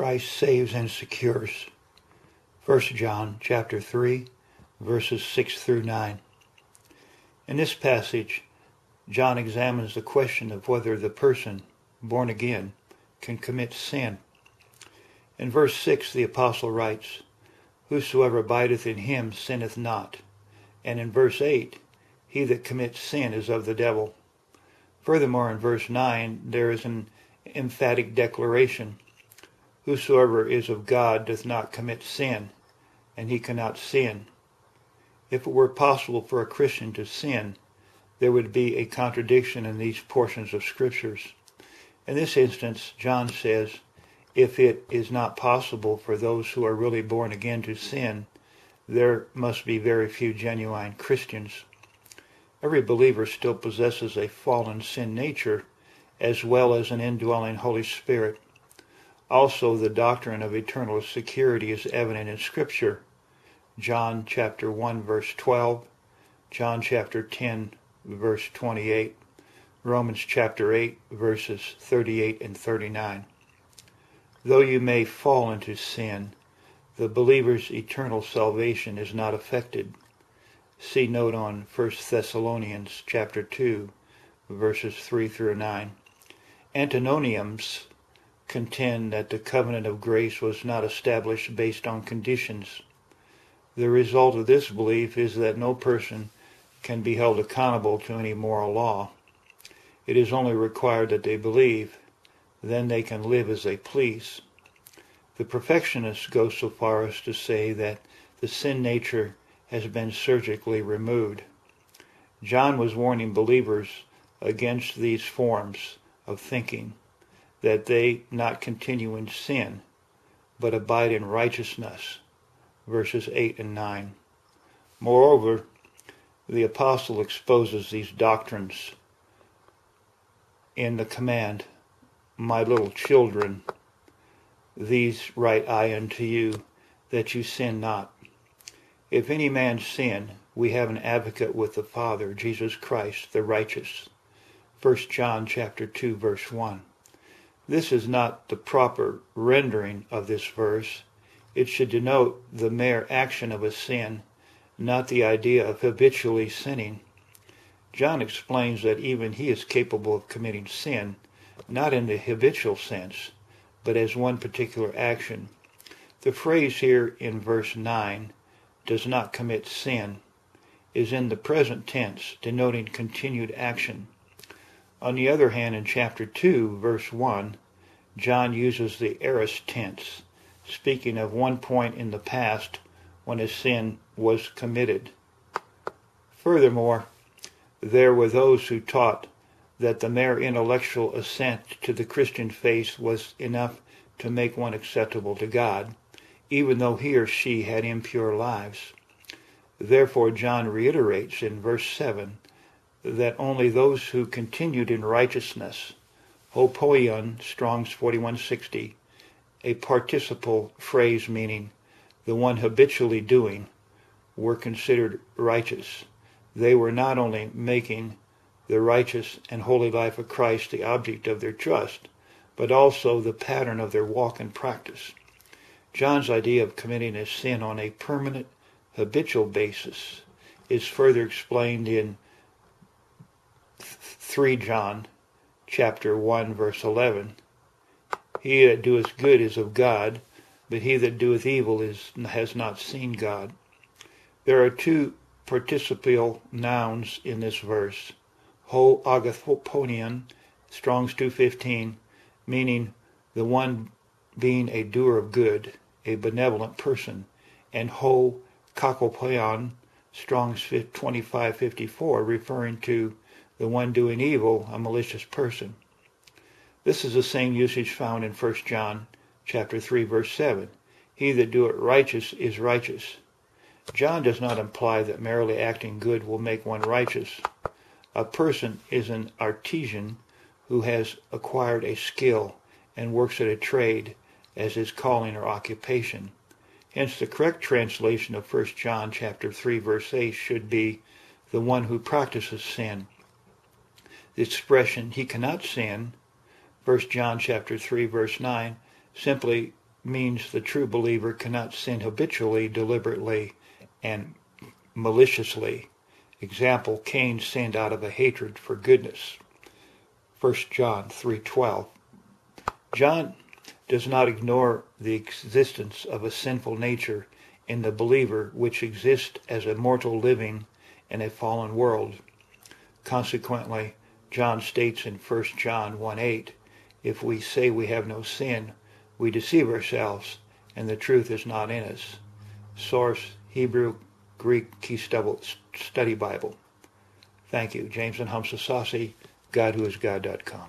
Christ saves and secures. 1 John chapter 3 verses 6 through 9. In this passage, John examines the question of whether the person born again can commit sin. In verse 6 the apostle writes, Whosoever abideth in him sinneth not. And in verse 8, he that commits sin is of the devil. Furthermore, in verse 9, there is an emphatic declaration Whosoever is of God doth not commit sin, and he cannot sin. If it were possible for a Christian to sin, there would be a contradiction in these portions of Scriptures. In this instance, John says, if it is not possible for those who are really born again to sin, there must be very few genuine Christians. Every believer still possesses a fallen sin nature as well as an indwelling Holy Spirit. Also, the doctrine of eternal security is evident in Scripture. John chapter 1 verse 12, John chapter 10 verse 28, Romans chapter 8 verses 38 and 39. Though you may fall into sin, the believer's eternal salvation is not affected. See note on 1 Thessalonians chapter 2 verses 3 through 9. Antinomians contend that the covenant of grace was not established based on conditions. The result of this belief is that no person can be held accountable to any moral law. It is only required that they believe, then they can live as they please. The perfectionists go so far as to say that the sin nature has been surgically removed. John was warning believers against these forms of thinking, that they not continue in sin, but abide in righteousness. Verses 8 and 9. Moreover, the apostle exposes these doctrines in the command, My little children, these write I unto you, that you sin not. If any man sin, we have an advocate with the Father, Jesus Christ, the righteous. 1 John chapter 2 verse 1. This is not the proper rendering of this verse. It should denote the mere action of a sin, not the idea of habitually sinning. John explains that even he is capable of committing sin, not in the habitual sense, but as one particular action. The phrase here in verse 9, does not commit sin, is in the present tense, denoting continued action. On the other hand, in chapter 2, verse 1, John uses the aorist tense, speaking of one point in the past when a sin was committed. Furthermore, there were those who taught that the mere intellectual assent to the Christian faith was enough to make one acceptable to God, even though he or she had impure lives. Therefore, John reiterates in verse 7 that only those who continued in righteousness, ho poion, Strong's 4160, a participle phrase meaning the one habitually doing, were considered righteous. They were not only making the righteous and holy life of Christ the object of their trust, but also the pattern of their walk and practice. John's idea of committing a sin on a permanent, habitual basis is further explained in 3 John chapter 1 verse 11. He that doeth good is of God, but he that doeth evil is has not seen God. There are two participial nouns in this verse ho agathopoion, Strong's 215, meaning the one being a doer of good, a benevolent person, and ho kakopoion, Strong's 2554, referring to the one doing evil, a malicious person. This is the same usage found in 1 John chapter 3 verse 7. He that doeth righteous is righteous. John does not imply that merely acting good will make one righteous. A person is an artisan who has acquired a skill and works at a trade as his calling or occupation. Hence the correct translation of 1 John chapter 3 verse 8 should be the one who practices sin. The expression he cannot sin, 1 John chapter 3 verse 9, simply means the true believer cannot sin habitually, deliberately, and maliciously. Example, Cain sinned out of a hatred for goodness. 1 John 3:12. John does not ignore the existence of a sinful nature in the believer which exists as a mortal living in a fallen world. Consequently, John states in 1 John 1:8, if we say we have no sin, we deceive ourselves and the truth is not in us. Source Hebrew Greek Key Study Bible. Thank you. James and Humsasasi, GodWhoIsGod.com.